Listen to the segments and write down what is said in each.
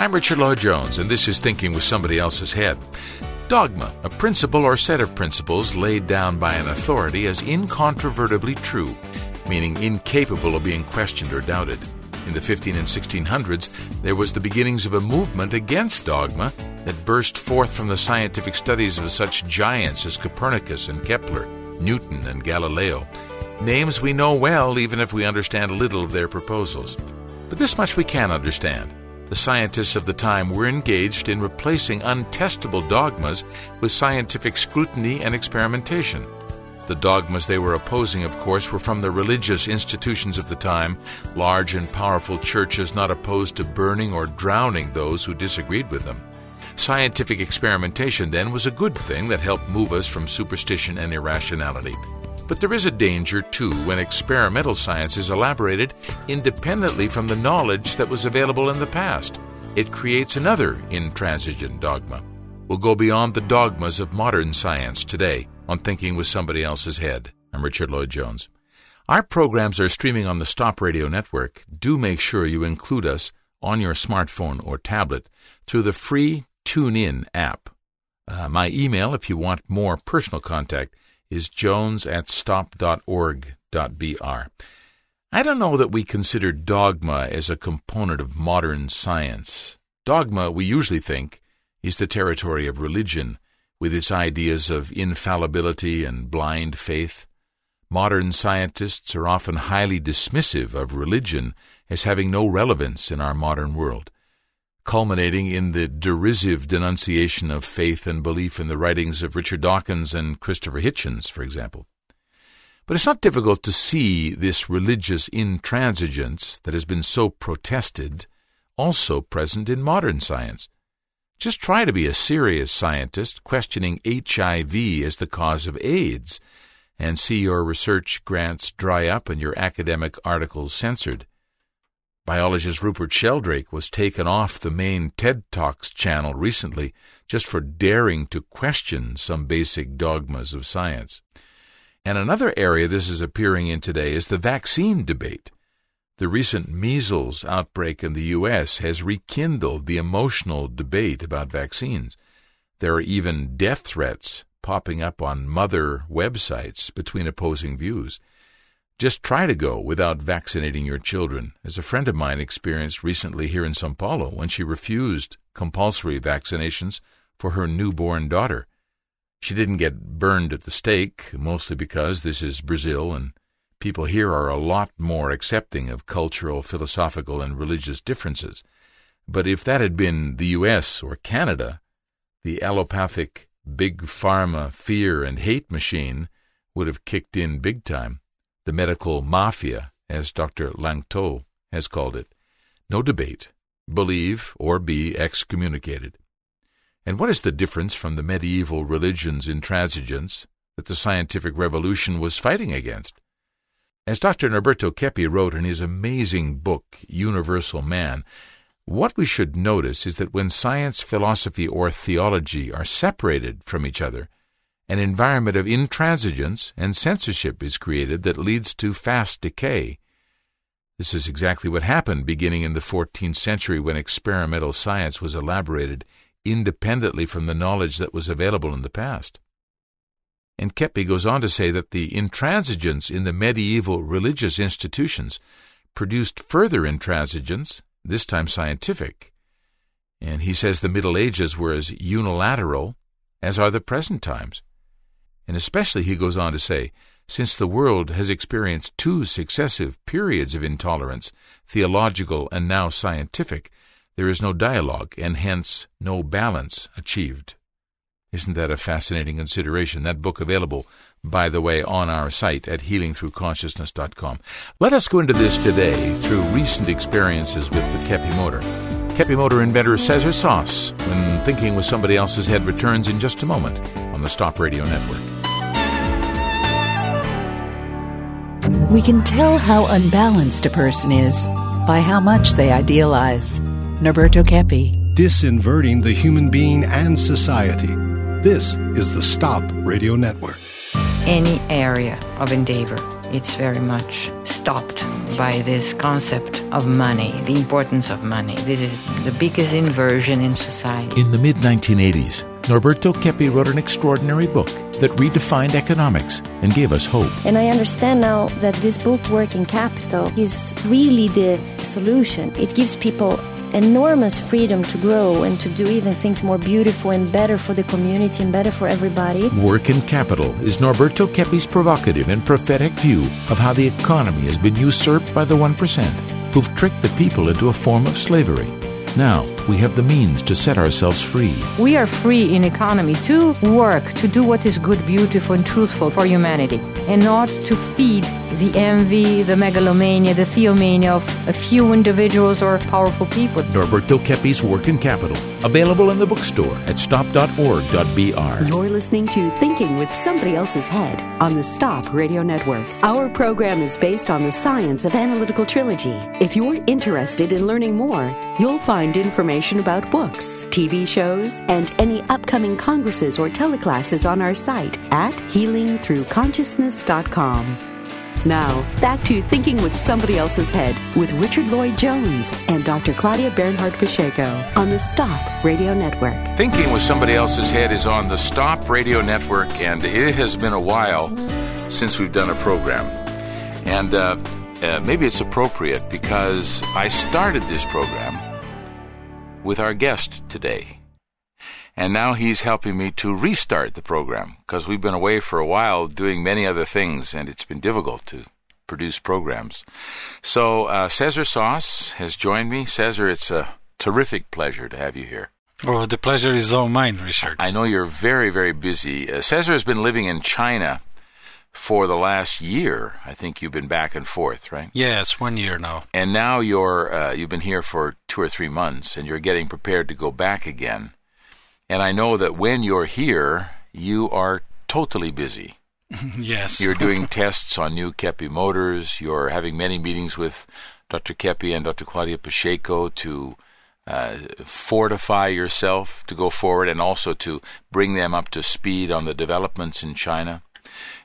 I'm Richard Lloyd Jones, and this is Thinking with Somebody Else's Head. Dogma, a principle or set of principles laid down by an authority as incontrovertibly true, meaning incapable of being questioned or doubted. In the 15 and 1600s, there was the beginnings of a movement against dogma that burst forth from the scientific studies of such giants as Copernicus and Kepler, Newton and Galileo, names we know well even if we understand little of their proposals. But this much we can understand. The scientists of the time were engaged in replacing untestable dogmas with scientific scrutiny and experimentation. The dogmas they were opposing, of course, were from the religious institutions of the time, large and powerful churches not opposed to burning or drowning those who disagreed with them. Scientific experimentation, then, was a good thing that helped move us from superstition and irrationality. But there is a danger, too, when experimental science is elaborated independently from the knowledge that was available in the past. It creates another intransigent dogma. We'll go beyond the dogmas of modern science today on Thinking with Somebody Else's Head. I'm Richard Lloyd Jones. Our programs are streaming on the Stop Radio Network. Do make sure you include us on your smartphone or tablet through the free TuneIn app. Uh, my email, if you want more personal contact, is jones at stop.org.br. I don't know that we consider dogma as a component of modern science. Dogma, we usually think, is the territory of religion with its ideas of infallibility and blind faith. Modern scientists are often highly dismissive of religion as having no relevance in our modern world, culminating in the derisive denunciation of faith and belief in the writings of Richard Dawkins and Christopher Hitchens, for example. But it's not difficult to see this religious intransigence that has been so protested also present in modern science. Just try to be a serious scientist questioning HIV as the cause of AIDS and see your research grants dry up and your academic articles censored. Biologist Rupert Sheldrake was taken off the main TED Talks channel recently just for daring to question some basic dogmas of science. And another area this is appearing in today is the vaccine debate. The recent measles outbreak in the U.S. has rekindled the emotional debate about vaccines. There are even death threats popping up on mother websites between opposing views. Just try to go without vaccinating your children, as a friend of mine experienced recently here in Sao Paulo when she refused compulsory vaccinations for her newborn daughter. She didn't get burned at the stake, mostly because this is Brazil and People here are a lot more accepting of cultural, philosophical, and religious differences. But if that had been the U.S. or Canada, the allopathic, big pharma fear and hate machine would have kicked in big time. The medical mafia, as Dr. Lanctôt has called it. No debate. Believe or be excommunicated. And what is the difference from the medieval religion's intransigence that the scientific revolution was fighting against? As Dr. Norberto Keppe wrote in his amazing book, Universal Man, what we should notice is that when science, philosophy, or theology are separated from each other, an environment of intransigence and censorship is created that leads to fast decay. This is exactly what happened beginning in the 14th century when experimental science was elaborated independently from the knowledge that was available in the past. And Keppe goes on to say that the intransigence in the medieval religious institutions produced further intransigence, this time scientific. And he says the Middle Ages were as unilateral as are the present times. And especially, he goes on to say, since the world has experienced two successive periods of intolerance, theological and now scientific, there is no dialogue and hence no balance achieved. Isn't that a fascinating consideration? That book available, by the way, on our site at healingthroughconsciousness.com. Let us go into this today through recent experiences with the Keppe motor. Keppe motor inventor Cesar Sauce, when thinking with somebody else's head, returns in just a moment on the Stop Radio Network. We can tell how unbalanced a person is by how much they idealize. Norberto Keppe. Disinverting the human being and society this is the Stop Radio Network. Any area of endeavor it's very much stopped by this concept of money, the importance of money. This is the biggest inversion in society. In the mid 1980s, Norberto Keppe wrote an extraordinary book that redefined economics and gave us hope. And I understand now that this book, Working Capital, is really the solution. It gives people enormous freedom to grow and to do even things more beautiful and better for the community and better for everybody. Working Capital is Norberto Keppe's provocative and prophetic view of how the economy has been usurped by the 1% who've tricked the people into a form of slavery. Now, we have the means to set ourselves free. We are free in economy to work, to do what is good, beautiful, and truthful for humanity, and not to feed the envy, the megalomania, the theomania of a few individuals or powerful people. Norberto work Working Capital, available in the bookstore at stop.org.br. You're listening to Thinking with Somebody Else's Head on the Stop Radio Network. Our program is based on the science of analytical trilogy. If you're interested in learning more, you'll find information about books, TV shows, and any upcoming congresses or teleclasses on our site at healingthroughconsciousness.com. Now, back to Thinking with Somebody Else's Head with Richard Lloyd Jones and Dr. Claudia Bernhardt Pacheco on the Stop Radio Network. Thinking with Somebody Else's Head is on the Stop Radio Network, and it has been a while since we've done a program. And uh, uh, maybe it's appropriate because I started this program with our guest today. And now he's helping me to restart the program because we've been away for a while doing many other things and it's been difficult to produce programs. So uh, Cesar Sauce has joined me. Cesar, it's a terrific pleasure to have you here. Oh, the pleasure is all mine, Richard. I know you're very, very busy. Uh, Cesar has been living in China for the last year. I think you've been back and forth, right? Yes, one year now. And now you're uh, you've been here for two or three months, and you're getting prepared to go back again. And I know that when you're here, you are totally busy. yes. You're doing tests on new Keppe motors. You're having many meetings with Dr. Keppe and Dr. Claudia Pacheco to uh, fortify yourself to go forward and also to bring them up to speed on the developments in China.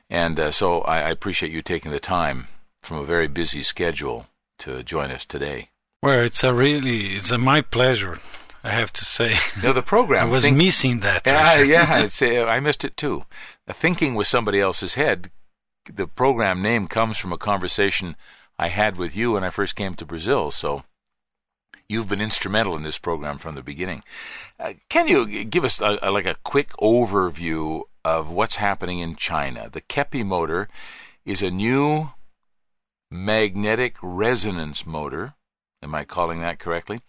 And uh, so I, I appreciate you taking the time from a very busy schedule to join us today. Well, it's a really it's a my pleasure. I have to say. You know, the program. I was think, missing that. Yeah, yeah. Uh, I missed it too. Thinking with somebody else's head. The program name comes from a conversation I had with you when I first came to Brazil. So you've been instrumental in this program from the beginning. Uh, can you give us a, a, like a quick overview of what's happening in China? The Keppe motor is a new magnetic resonance motor am I calling that correctly?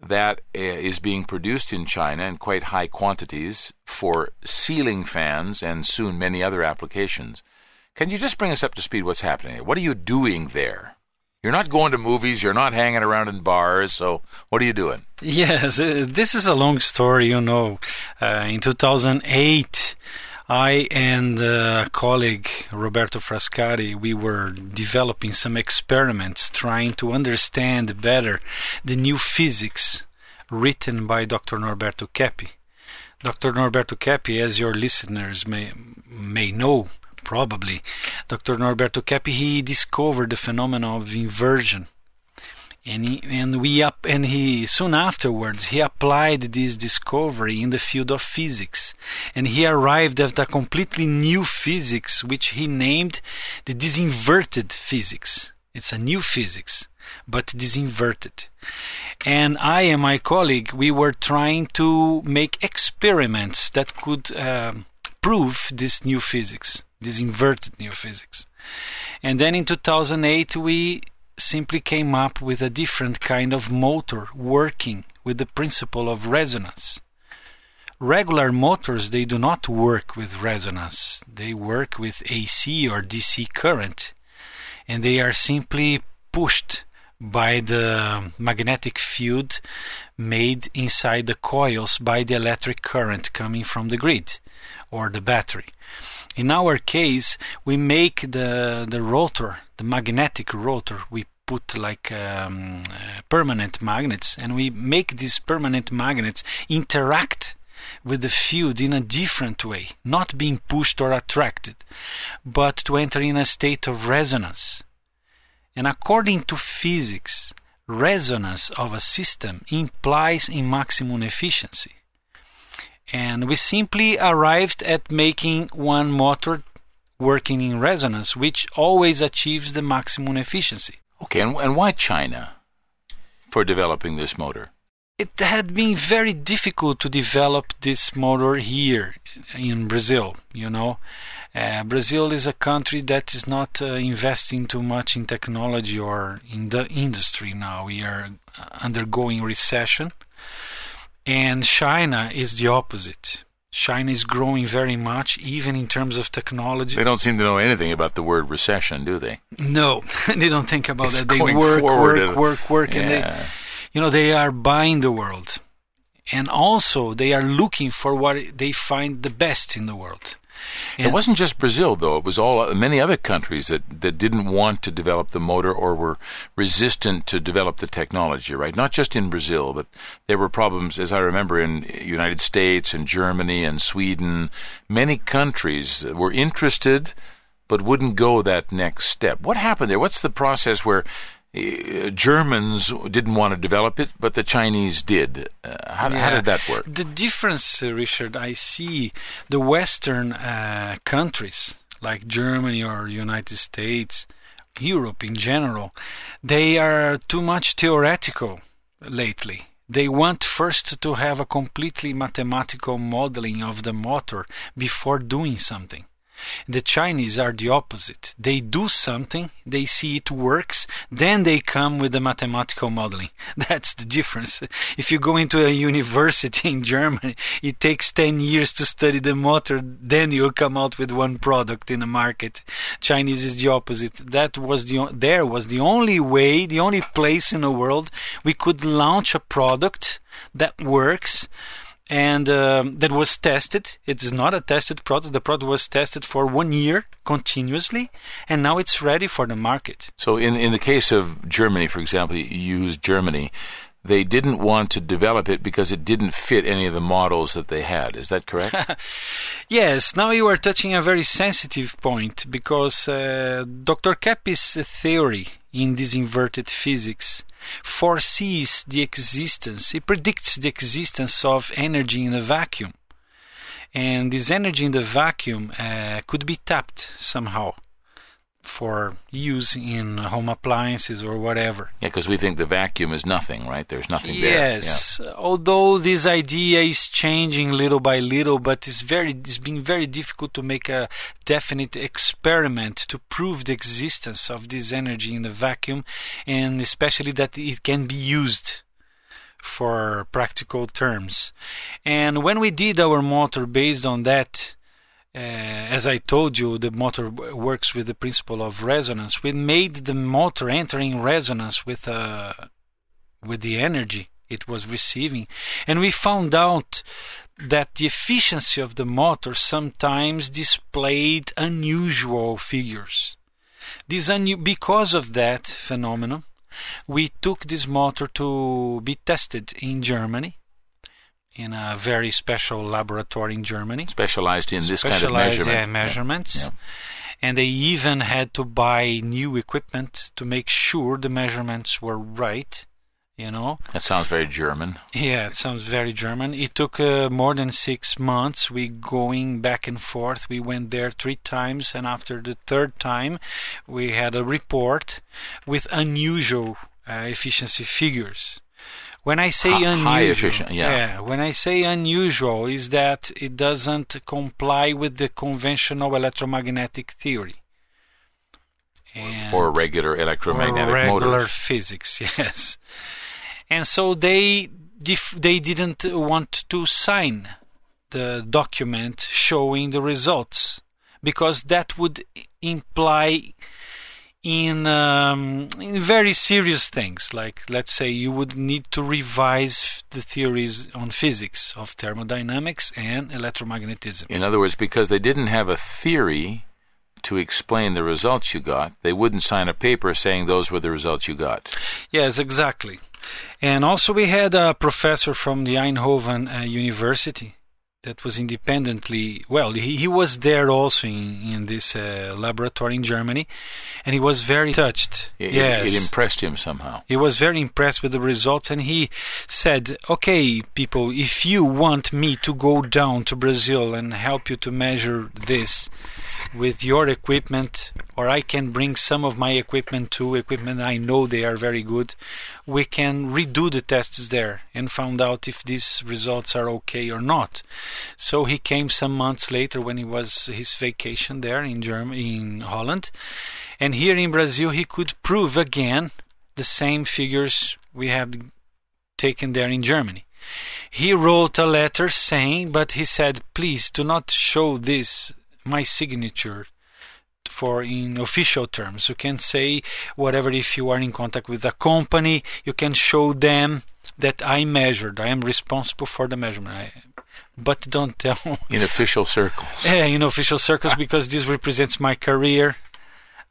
That uh, being produced in China in quite high quantities for ceiling fans and soon many other applications. Can you just bring us up to speed what's happening? What are you doing there? You're not going to movies, you're not hanging around in bars, so what are you doing? Yes, uh, this is a long story, you know. Uh, in 2008, I and a colleague, Roberto Frascari, we were developing some experiments trying to understand better the new physics written by Dr. Norberto Keppe. Dr. Norberto Keppe, as your listeners may, may know, probably, Dr. Norberto Keppe, he discovered the phenomenon of inversion and he, and we up and he soon afterwards he applied this discovery in the field of physics. And he arrived at a completely new physics which he named the disinverted physics. It's a new physics but disinverted. And i and my colleague we were trying to make experiments that could um, prove this new physics this inverted new physics. And then in 2008 we simply came up with a different kind of motor working with the principle of resonance. Regular motors they do not work with resonance. They work with AC or DC current and they are simply pushed by the magnetic field made inside the coils by the electric current coming from the grid or the battery. In our case, we make the the rotor, the magnetic rotor, we put like um, uh, permanent magnets, and we make these permanent magnets interact with the field in a different way, not being pushed or attracted, but to enter in a state of resonance. And according to physics, resonance of a system implies in maximum efficiency. And we simply arrived at making one motor working in resonance, which always achieves the maximum efficiency. Okay, and, and why China for developing this motor? It had been very difficult to develop this motor here in Brazil, you know. Uh, Brazil is a country that is not uh, investing too much in technology or in the industry now. We are undergoing recession. And China is the opposite. China is growing very much, even in terms of technology. They don't seem to know anything about the word recession, do they? No, they don't think about It's that. They work, work, and- work, work, and they, you know, they are buying the world, and also they are looking for what they find the best in the world. It wasn't just Brazil, though. It was all uh, many other countries that, that didn't want to develop the motor or were resistant to develop the technology. Right? Not just in Brazil, but there were problems, as I remember, in United States and Germany and Sweden. Many countries were interested, but wouldn't go that next step. What happened there? What's the process where? Uh, Germans didn't want to develop it, but the Chinese did. Uh, how, how did that work? The difference, uh, Richard, I see the Western uh, countries like Germany or United States, Europe in general, they are too much theoretical lately. They want first to have a completely mathematical modeling of the motor before doing something. The Chinese are the opposite. They do something, they see it works, then they come with the mathematical modeling. That's the difference. If you go into a university in Germany, it takes 10 years to study the motor, then you'll come out with one product in the market. Chinese is the opposite. That was the, there was the only way, the only place in the world we could launch a product that works and um, that was tested. It is not a tested product. The product was tested for one year continuously, and now it's ready for the market. So, in, in the case of Germany, for example, you used Germany, they didn't want to develop it because it didn't fit any of the models that they had. Is that correct? Yes, now you are touching a very sensitive point because uh, Dr. Keppe's theory in this inverted physics foresees the existence, it predicts the existence of energy in a vacuum. And this energy in the vacuum uh, could be tapped somehow for use in home appliances or whatever. yeah, because we think the vacuum is nothing, right? There's nothing there. Yes, although this idea is changing little by little, but it's very it's been very difficult to make a definite experiment to prove the existence of this energy in the vacuum, and especially that it can be used for practical terms. And when we did our motor based on that, as I told you, the motor works with the principle of resonance. We made the motor entering resonance with uh, with the energy it was receiving, and we found out that the efficiency of the motor sometimes displayed unusual figures. This because of that phenomenon, we took this motor to be tested in Germany, in a very special laboratory in Germany Specialized in this kind of measurement. yeah, measurements. Yeah. And they even had to buy new equipment to make sure the measurements were right. You know, That sounds very German. yeah, it sounds very German. It took uh, more than six months. We going back and forth. We went there three times, and after the third time, we had a report with unusual uh, efficiency figures. When I say Hi- unusual, efficient, yeah. when I say unusual, is that it doesn't comply with the conventional electromagnetic theory. And or regular electromagnetic or regular motors. physics, yes. And so they dif- they didn't want to sign the document showing the results because that would imply in um, in very serious things like let's say you would need to revise the theories on physics of thermodynamics and electromagnetism In other words, because they didn't have a theory to explain the results you got, they wouldn't sign a paper saying those were the results you got. Yes, exactly. And also, we had a professor from the Eindhoven uh, University that was independently well he, he was there also in, in this uh, laboratory in germany and he was very touched It, yes it impressed him somehow. he was very impressed with the results and he said okay people if you want me to go down to brazil and help you to measure this with your equipment or i can bring some of my equipment to equipment i know they are very good we can redo the tests there and found out if these results are okay or not so he came some months later when he was his vacation there in Germany in Holland and here in Brazil he could prove again the same figures we have taken there in Germany. He wrote a letter saying, but he said, please do not show this, my signature, for in official terms. You can say whatever if you are in contact with a company, you can show them that I measured, I am responsible for the measurement. I, but don't tell In official circles. yeah, in official circles because this represents my career.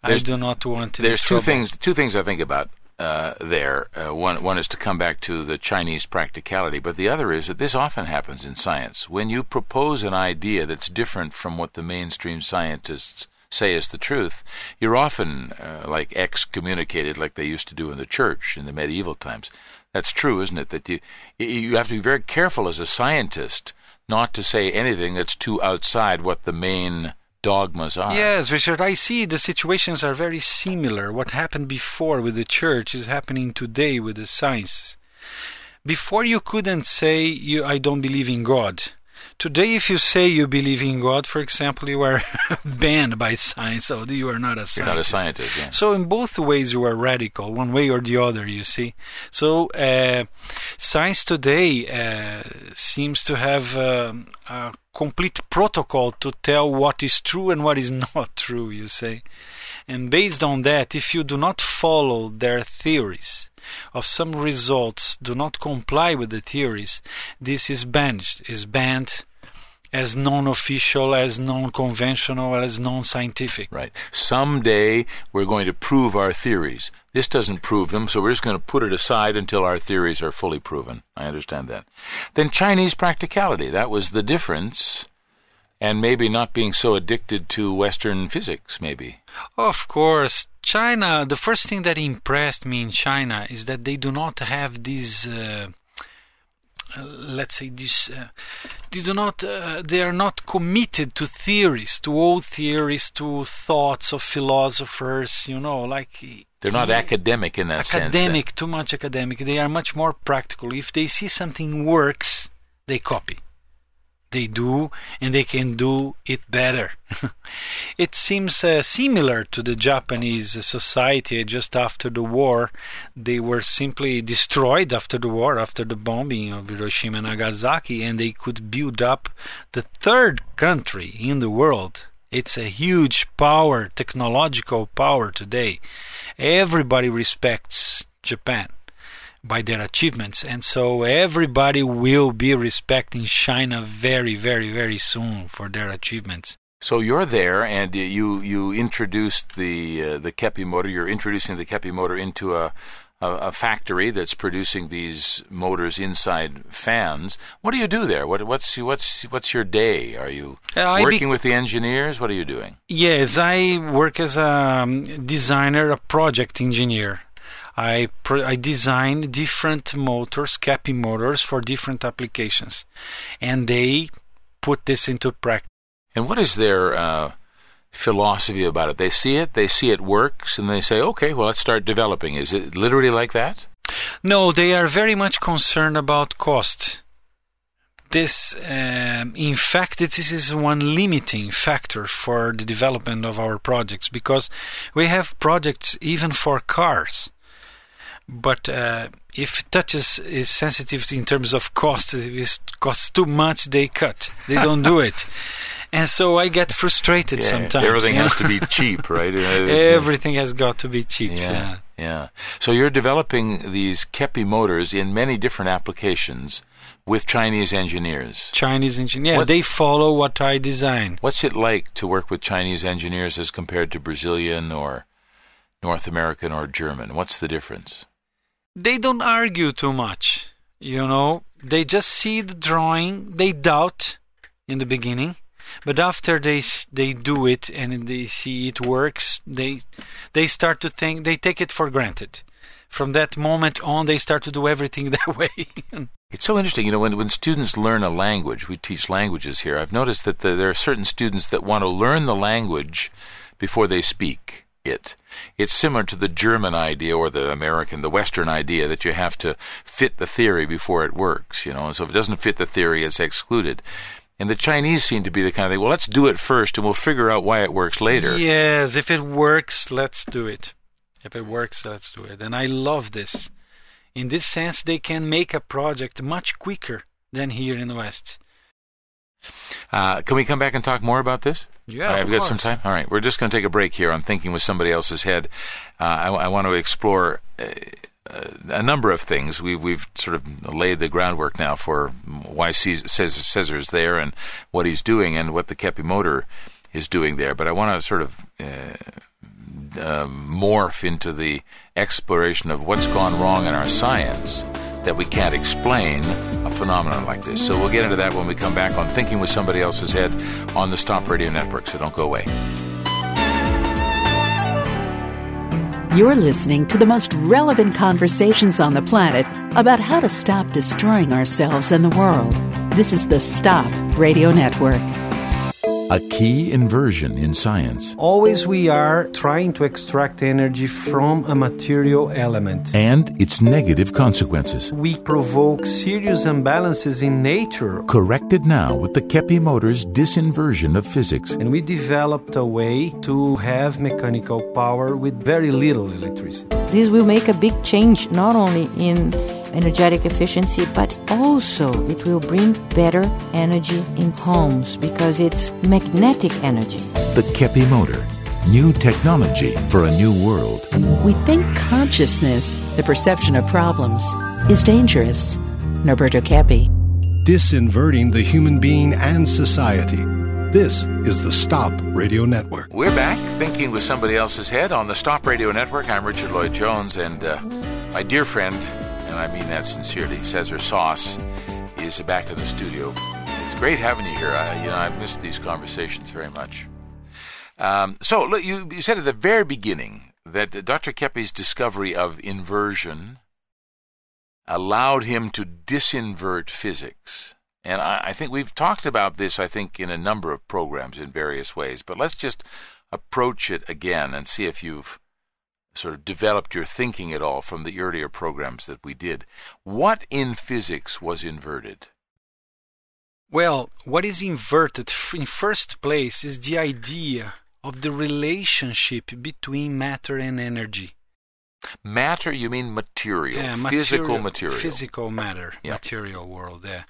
I There's- do not want There's two things. Two things I think about uh, there. Uh, one one is to come back to the Chinese practicality, but the other is that this often happens in science. When you propose an idea that's different from what the mainstream scientists say is the truth, you're often uh, like excommunicated, like they used to do in the church in the medieval times. That's true, isn't it? That you you have to be very careful as a scientist not to say anything that's too outside what the main dogmas are. Yes, Richard, I see the situations are very similar. What happened before with the church is happening today with the science. Before you couldn't say you I don't believe in God. Today if you say you believe in God, for example, you are banned by science, so you are not a scientist. You're not a scientist, yeah. So in both ways you are radical, one way or the other, you see. So uh, science today uh, seems to have um, a complete protocol to tell what is true and what is not true, you say. And based on that, if you do not follow their theories, of some results do not comply with the theories, this is banned, is banned as non-official, as non-conventional, as non-scientific. Right. Someday we're going to prove our theories. This doesn't prove them, so we're just going to put it aside until our theories are fully proven. I understand that. Then Chinese practicality. That was the difference. And maybe not being so addicted to Western physics, maybe. Of course, China, the first thing that impressed me in China is that they do not have these, uh, uh, let's say, this, uh, they do not, uh, they are not committed to theories, to old theories, to thoughts of philosophers, you know, like. They're not academic in that sense. academic, too much academic. They are much more practical. If they see something works, they copy. They do, and they can do it better. it seems uh, similar to the Japanese society just after the war. They were simply destroyed after the war, after the bombing of Hiroshima and Nagasaki, and they could build up the third country in the world. It's a huge power, technological power today. Everybody respects Japan by their achievements, and so everybody will be respecting China very, very, very soon for their achievements. So you're there, and you you introduced the uh, the Keppe motor. You're introducing the Keppe motor into a, a a factory that's producing these motors inside fans. What do you do there? What what's what's what's your day? Are you Uh, I be- working with the engineers? What are you doing? Yes, I work as a um, designer, a project engineer. I I design different motors, Keppe motors, for different applications, and they put this into practice. And what is their uh, philosophy about it? They see it, they see it works, and they say, "Okay, well, let's start developing." Is it literally like that? No, they are very much concerned about cost. This, um, in fact, this is one limiting factor for the development of our projects because we have projects even for cars. But uh, if touches is sensitive in terms of cost, if it costs too much, they cut. They don't do it. And so I get frustrated sometimes. everything has to be cheap, right? Uh, Everything has got to be cheap. Yeah, yeah. yeah. So you're developing these Keppe motors in many different applications with Chinese engineers. Chinese engineers. What- They follow what I design. What's it like to work with Chinese engineers as compared to Brazilian or North American or German? What's the difference? They don't argue too much. You know, they just see the drawing, they doubt, in the beginning, but after they they do it and they see it works, they they start to think they take it for granted. From that moment on, they start to do everything that way. It's so interesting, you know, when, when students learn a language, we teach languages here. I've noticed that the, there are certain students that want to learn the language before they speak it. It's similar to the German idea or the American, the Western idea that you have to fit the theory before it works, you know, and so if it doesn't fit the theory, it's excluded. And the Chinese seem to be the kind of thing, well, let's do it first and we'll figure out why it works later. Yes, if it works, let's do it. If it works, let's do it. And I love this. In this sense, they can make a project much quicker than here in the West. Uh, can we come back and talk more about this? Yeah, I've got some time. All right, we're just going to take a break here on thinking with somebody else's head. Uh, I, I want to explore uh, uh, a number of things. We've we've sort of laid the groundwork now for why Cesar, Cesar there and what he's doing and what the Keppe motor is doing there. But I want to sort of uh, uh, morph into the exploration of what's gone wrong in our science that we can't explain a phenomenon like this. So we'll get into that when we come back on Thinking with Somebody Else's Head on the Stop Radio Network. So don't go away. You're listening to the most relevant conversations on the planet about how to stop destroying ourselves and the world. This is the Stop Radio Network. A key inversion in science Always we are trying to extract energy from a material element. and its negative consequences. We provoke serious imbalances in nature, Corrected now with the Keppe motor's disinversion of physics. and we developed a way to have mechanical power with very little electricity. This will make a big change not only in energetic efficiency, but also it will bring better energy in homes because it's magnetic energy. The Keppe motor. New technology for a new world. We think consciousness, the perception of problems, is dangerous. Norberto Keppe. Disinverting the human being and society. This is the Stop Radio Network. We're back thinking with somebody else's head on the Stop Radio Network. I'm Richard Lloyd Jones, and uh, my dear friend, and I mean that sincerely, Cesar Sauce, is back in the studio. It's great having you here. I, you know, I've missed these conversations very much. Um, so, look, you, you said at the very beginning that Dr. Keppe's discovery of inversion allowed him to disinvert physics. And I, I think we've talked about this, I think, in a number of programs in various ways, but let's just approach it again and see if you've sort of developed your thinking at all from the earlier programs that we did. What in physics was inverted? Well, what is inverted in first place is the idea of the relationship between matter and energy. Matter, you mean material, Yeah, physical material. Physical matter, Yeah. material world. Yeah.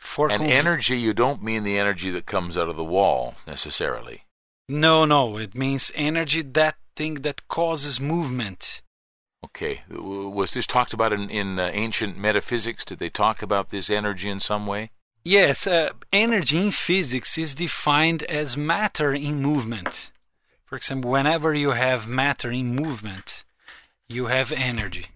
For and conv- energy, you don't mean the energy that comes out of the wall necessarily. No, no. It means energy, that thing that causes movement. Okay. Was this talked about in, in uh, ancient metaphysics? Did they talk about this energy in some way? Yes, uh, energy in physics is defined as matter in movement. For example, whenever you have matter in movement, you have energy.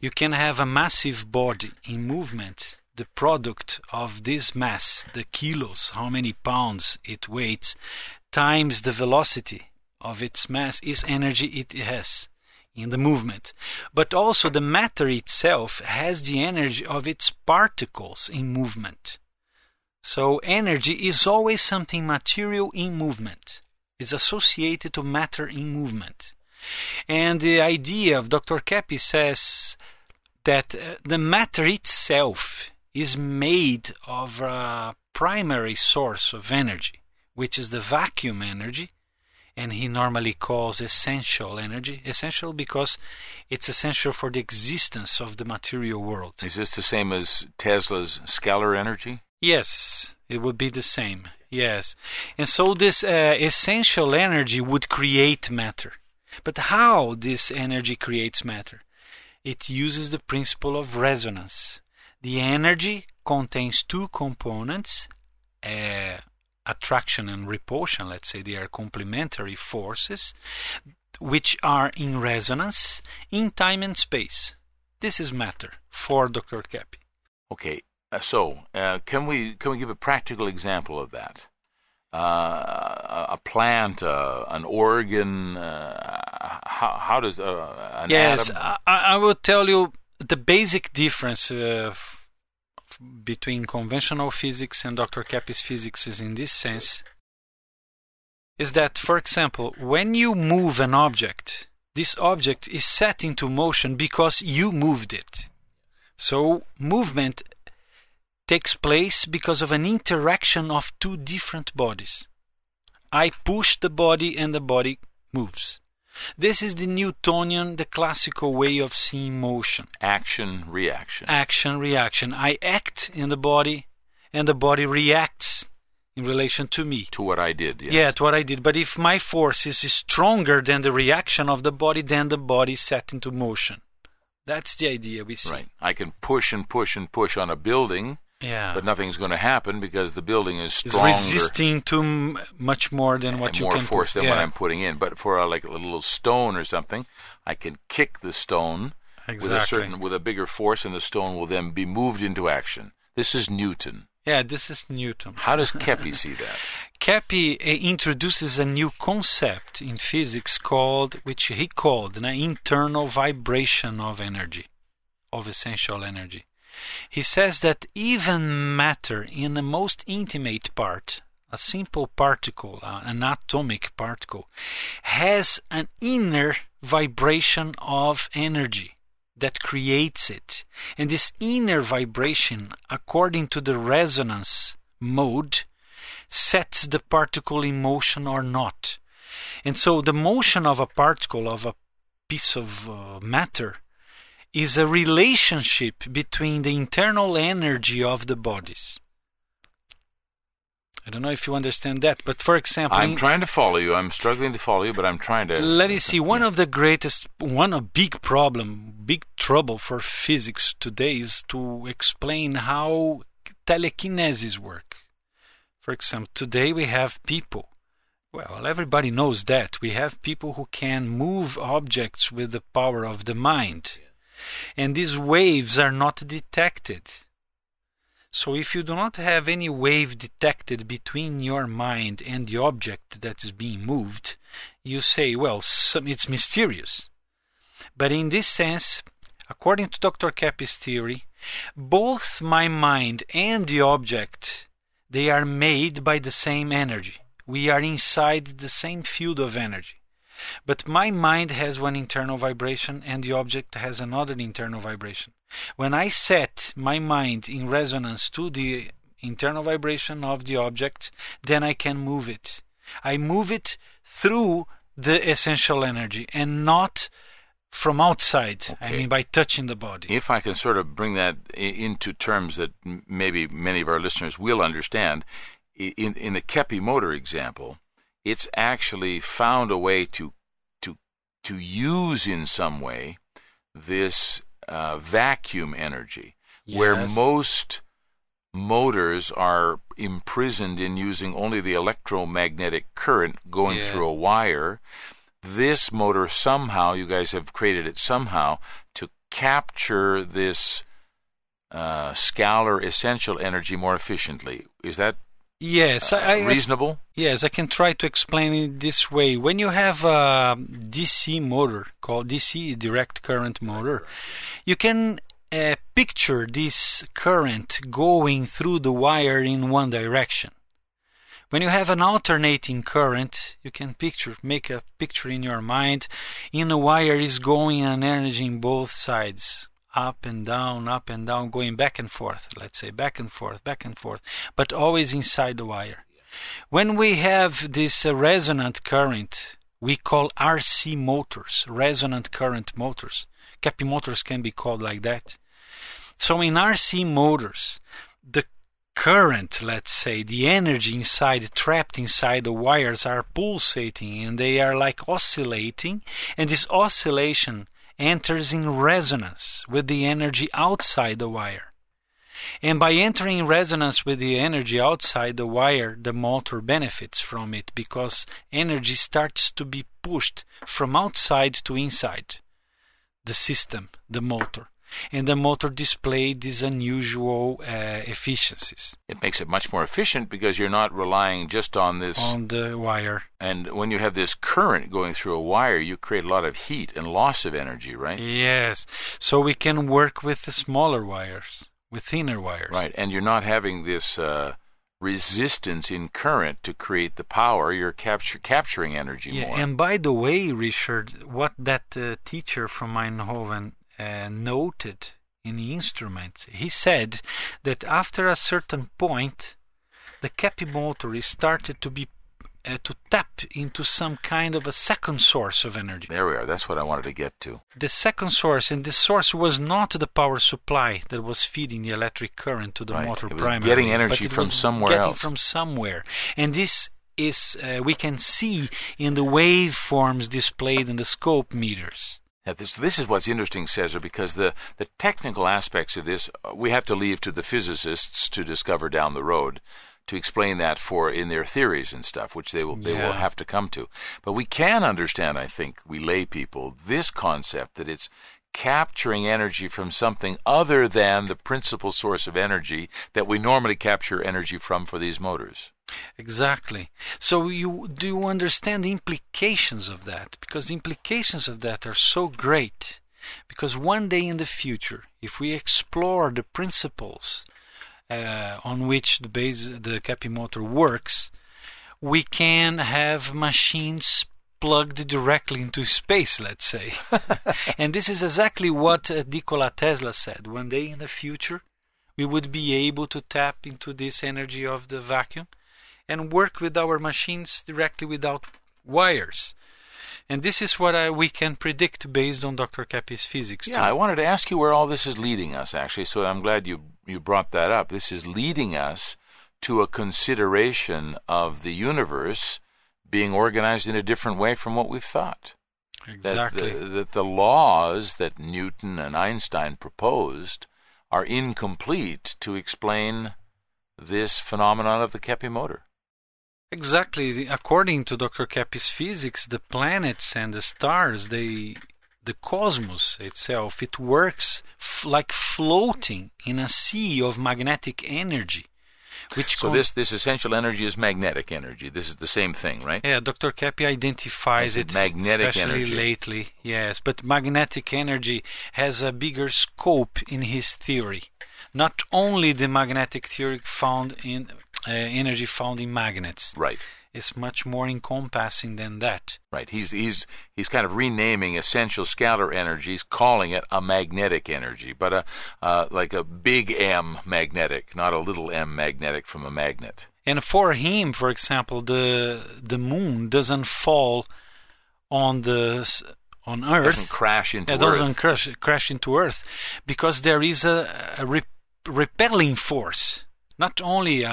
You can have a massive body in movement. The product of this mass, the kilos, how many pounds it weighs, times the velocity of its mass is energy it has in the movement. But also the matter itself has the energy of its particles in movement. So energy is always something material in movement. It's associated to matter in movement. And the idea of Dr. Keppe says that uh, the matter itself is made of a primary source of energy, which is the vacuum energy, and he normally calls essential energy. Essential because it's essential for the existence of the material world. Is this the same as Tesla's scalar energy? Yes, it would be the same. Yes. And so this uh, essential energy would create matter. But how this energy creates matter? It uses the principle of resonance. The energy contains two components, uh, attraction and repulsion, let's say they are complementary forces, which are in resonance in time and space. This is matter for Dr. Keppe. Okay. Uh, so, uh, can we can we give a practical example of that? Uh, a, a plant, uh, an organ. Uh, how, how does uh, yes, atom? I, I will tell you the basic difference uh, between conventional physics and Dr. Keppe's physics is in this sense is that, for example, when you move an object, this object is set into motion because you moved it. So, movement takes place because of an interaction of two different bodies. I push the body and the body moves. This is the Newtonian, the classical way of seeing motion. Action, reaction. Action, reaction. I act in the body and the body reacts in relation to me. to what I did. Yes. Yeah, to what I did. But if my force is stronger than the reaction of the body, then the body is set into motion. That's the idea we see. Right. I can push and push and push on a building, Yeah. but nothing's going to happen because the building is strong. it's resisting too m- much more than what you more can force put. than yeah. what I'm putting in. But for a, like a little stone or something, I can kick the stone with a certain with a bigger force, and the stone will then be moved into action. This is Newton. Yeah, this is Newton. How does Keppe see that? Keppe uh, introduces a new concept in physics called, which he called, an internal vibration of energy, of essential energy. He says that even matter in the most intimate part, a simple particle, an atomic particle, has an inner vibration of energy that creates it. And this inner vibration, according to the resonance mode, sets the particle in motion or not. And so the motion of a particle, of a piece of uh, matter, is a relationship between the internal energy of the bodies. I don't know if you understand that, but for example, I'm trying to follow you. I'm struggling to follow you, but I'm trying to. let me see. One of the greatest, one a big problem, big trouble for physics today is to explain how telekinesis work. For example, today we have people. Well, everybody knows that we have people who can move objects with the power of the mind, and these waves are not detected. So if you do not have any wave detected between your mind and the object that is being moved, you say, well, it's mysterious. But in this sense, according to Dr. Keppe's theory, both my mind and the object, they are made by the same energy. We are inside the same field of energy. But my mind has one internal vibration and the object has another internal vibration. When I set my mind in resonance to the internal vibration of the object, then I can move it. I move it through the essential energy and not from outside. I mean, by touching the body. If I can sort of bring that into terms that maybe many of our listeners will understand, in in the Keppe motor example, it's actually found a way to to to use in some way this uh, vacuum energy, where most motors are imprisoned in using only the electromagnetic current going Yeah. through a wire. This motor somehow, you guys have created it somehow to capture this uh, scalar essential energy more efficiently. Is that Yes, uh, I, reasonable? Yes, I can try to explain it this way. When you have a DC motor called DC direct current motor, you can uh, picture this current going through the wire in one direction. When you have an alternating current, you can picture make a picture in your mind. In a wire is going an energy in both sides, up and down, up and down, going back and forth. Let's say back and forth, back and forth, but always inside the wire. When we have this uh, resonant current, we call RC motors, resonant current motors. Keppe motors can be called like that. So in RC motors, the current, let's say, the energy inside, trapped inside the wires are pulsating and they are like oscillating, and this oscillation enters in resonance with the energy outside the wire. And by entering resonance with the energy outside the wire, the motor benefits from it because energy starts to be pushed from outside to inside the system, the motor. And the motor displayed these unusual uh, efficiencies It makes it much more efficient because you're not relying just on this. on the wire. and when you have this current going through a wire, you create a lot of heat and loss of energy, right? Yes, so we can work with the smaller wires, with thinner wires. Right, and you're not having this uh, resistance in current to create the power. You're capture, capturing energy Yeah, more. and by the way, Richard, what that uh, teacher from Eindhoven uh, noted in the instrument, he said that after a certain point, the Keppe motor is started to be uh, to tap into some kind of a second source of energy. there we are. That's what I wanted to get to. The second source, and this source was not the power supply that was feeding the electric current to the Right. motor It primarily, getting energy from somewhere getting else. from somewhere, and this is uh, we can see in the waveforms displayed in the scope meters. Now, this, this is what's interesting, Cesar, because the, the technical aspects of this uh, we have to leave to the physicists to discover down the road to explain that for in their theories and stuff, which they will they will have to come to. But we can understand, I think, we lay people, this concept that it's capturing energy from something other than the principal source of energy that we normally capture energy from for these motors. Exactly. So you do you understand the implications of that? Because the implications of that are so great. Because one day in the future, if we explore the principles uh, on which the base the Keppe motor works, we can have machines plugged directly into space, let's say. and this is exactly what uh, Nikola Tesla said. One day in the future, we would be able to tap into this energy of the vacuum and work with our machines directly without wires. And this is what I, we can predict based on Dr. Keppe's physics. Yeah, too. I wanted to ask you where all this is leading us, actually. So I'm glad you you brought that up. This is leading us to a consideration of the universe being organized in a different way from what we've thought. exactly. That the, that the laws that Newton and Einstein proposed are incomplete to explain this phenomenon of the Keppe motor. Exactly. According to Dr. Keppe's physics, the planets and the stars, they, the cosmos itself, it works f- like floating in a sea of magnetic energy, which So con- this this essential energy is magnetic energy. This is the same thing, right? Yeah, Dr. Keppe identifies it As it magnetic especially energy. lately. Yes, but magnetic energy has a bigger scope in his theory. Not only the magnetic theory found in uh, energy found in magnets. Right. It's much more encompassing than that. Right. He's he's he's kind of renaming essential scalar energies, calling it a magnetic energy, but a uh, like a big M magnetic, not a little m magnetic from a magnet. And for him, for example, the the moon doesn't fall on the on It Earth. doesn't crash into it doesn't Earth. crash, crash into Earth because there is a, a re- repelling force, not only a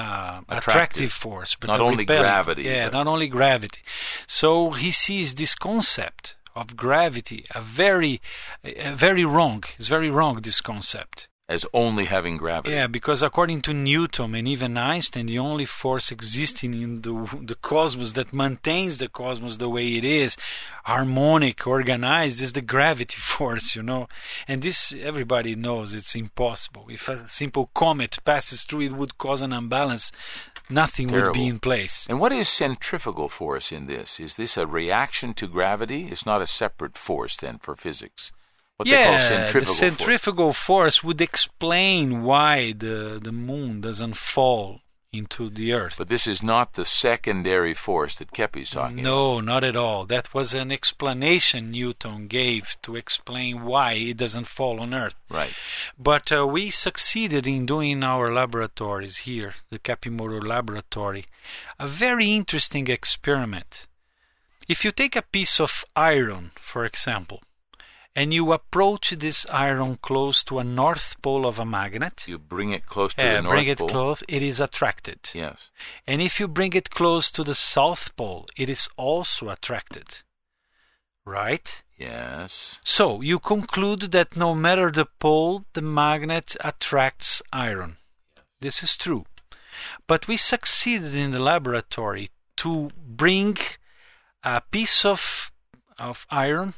Attractive. attractive force, but Not only gravity, Yeah, but- not only gravity. So he sees this concept of gravity a very, a very wrong. It's very wrong. This concept. As only having gravity. Yeah, because according to Newton and even Einstein, the only force existing in the the cosmos that maintains the cosmos the way it is, harmonic, organized, is the gravity force, you know. And this everybody knows it's impossible. If a simple comet passes through, it would cause an imbalance. Nothing would be in place. And what is centrifugal force in this? Is this a reaction to gravity? It's not a separate force then for physics. What they call yeah, centrifugal the force. centrifugal force would explain why the the moon doesn't fall into the earth. But this is not the secondary force that Keppe's talking about. No, not at all. That was an explanation Newton gave to explain why it doesn't fall on Earth. Right. But uh, we succeeded in doing in our laboratories here, the Keppe Motor laboratory, a very interesting experiment. If you take a piece of iron, for example, and you approach this iron close to a north pole of a magnet, You bring it close to uh, the North bring it Pole. close, it is attracted. Yes. And if you bring it close to the South Pole, it is also attracted. Right? Yes. So you conclude that no matter the pole, the magnet attracts iron. This is true. But we succeeded in the laboratory to bring a piece of, of iron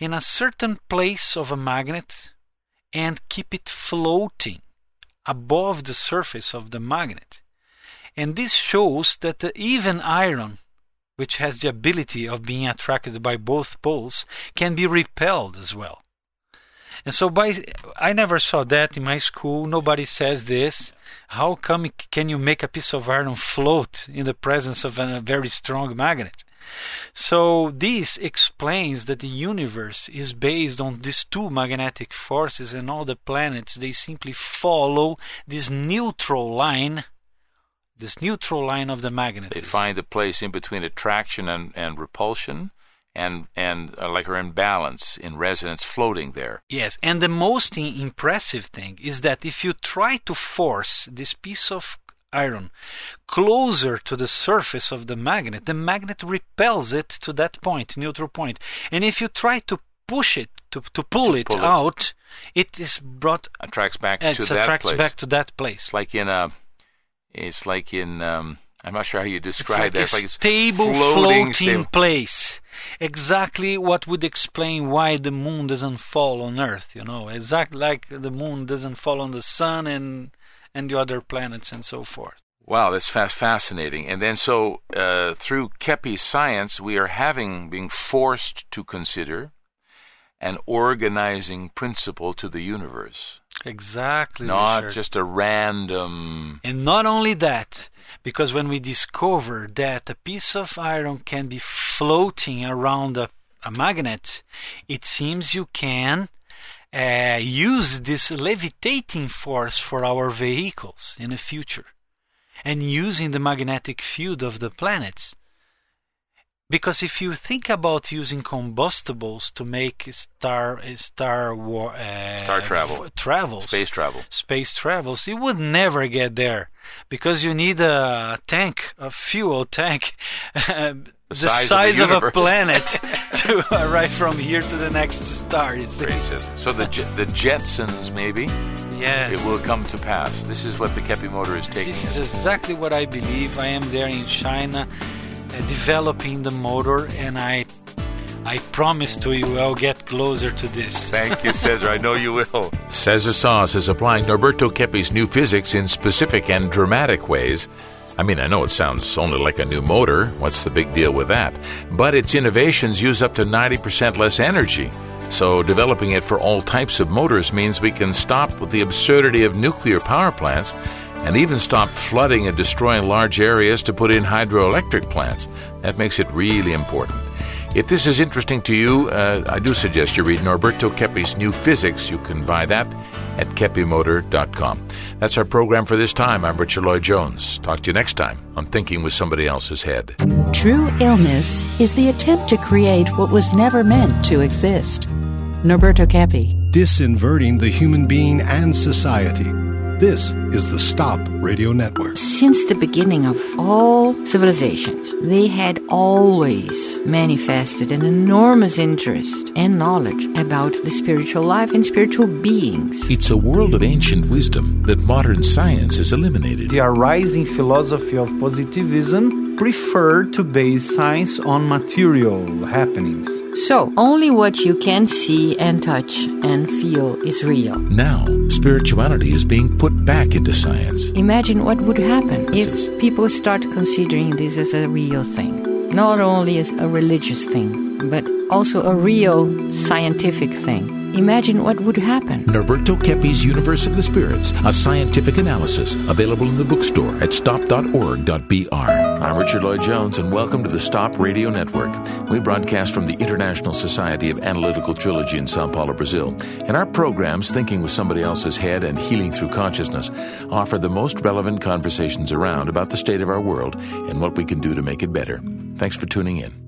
in a certain place of a magnet and keep it floating above the surface of the magnet. And this shows that the even iron, which has the ability of being attracted by both poles, can be repelled as well. And so by I never saw that in my school. Nobody says this. How come can you make a piece of iron float in the presence of a very strong magnet? So this explains that the universe is based on these two magnetic forces and all the planets they simply follow this neutral line this neutral line of the magnet. They find a place in between attraction and, and repulsion and and uh, like are in balance in resonance floating there. Yes, and the most impressive thing is that if you try to force this piece of iron closer to the surface of the magnet, the magnet repels it to that point, neutral point. And if you try to push it, to, to pull, to it, pull out, it is brought attracts back to that attracts place. back to that place. like in a, it's like in. Um, I'm not sure how you describe it's like that. A stable floating, floating place. Exactly what would explain why the moon doesn't fall on Earth. You know, exactly like the moon doesn't fall on the sun and and the other planets and so forth. Wow, that's fast, fascinating. And then, so uh, through Keppe science, we are having being forced to consider an organizing principle to the universe. Exactly. Not Richard. just a random. And not only that, because when we discover that a piece of iron can be floating around a, a magnet, it seems you can uh, use this levitating force for our vehicles in the future and using the magnetic field of the planets. Because if you think about using combustibles to make star star war, uh, star travel. travels space travel. space travels you would never get there. Because you need a tank a fuel tank the, the size, size of, of, a planet to arrive from here to the next star. You see? So the the Jetsons maybe. Yeah. It will come to pass. This is what the Keppe motor is taking. This is exactly what I believe. I am there in China, uh, developing the motor, and I. I promise to you I'll get closer to this. Thank you, Cesar. I know you will. Cesar Soós is applying Norberto Keppe's new physics in specific and dramatic ways I mean, I know it sounds only like a new motor. What's the big deal with that? But its innovations use up to 90% less energy. So, developing it for all types of motors means we can stop with the absurdity of nuclear power plants and even stop flooding and destroying large areas to put in hydroelectric plants. That makes it really important. If this is interesting to you, uh, I do suggest you read Norberto Keppe's New Physics. You can buy that at keppemotor.com. That's our program for this time. I'm Richard Lloyd Jones. Talk to you next time on Thinking with Somebody Else's Head. True illness is the attempt to create what was never meant to exist. Norberto Keppe. Disinverting the human being and society. This is the Stop Radio Network. Since the beginning of all civilizations, they had always manifested an enormous interest and knowledge about the spiritual life and spiritual beings. It's a world of ancient wisdom that modern science has eliminated. The arising philosophy of positivism preferred to base science on material happenings. So, only what you can see and touch and feel is real. Now, spirituality is being put back into science. Imagine what would happen if people start considering this as a real thing. Not only as a religious thing, but also a real scientific thing. Imagine what would happen. Norberto Keppe's Universe of the Spirits, a scientific analysis, available in the bookstore at stop.org.br. I'm Richard Lloyd Jones, and welcome to the Stop Radio Network. We broadcast from the International Society of Analytical Trilogy in Sao Paulo, Brazil. And our programs, Thinking with Somebody Else's Head and Healing Through Consciousness, offer the most relevant conversations around about the state of our world and what we can do to make it better. Thanks for tuning in.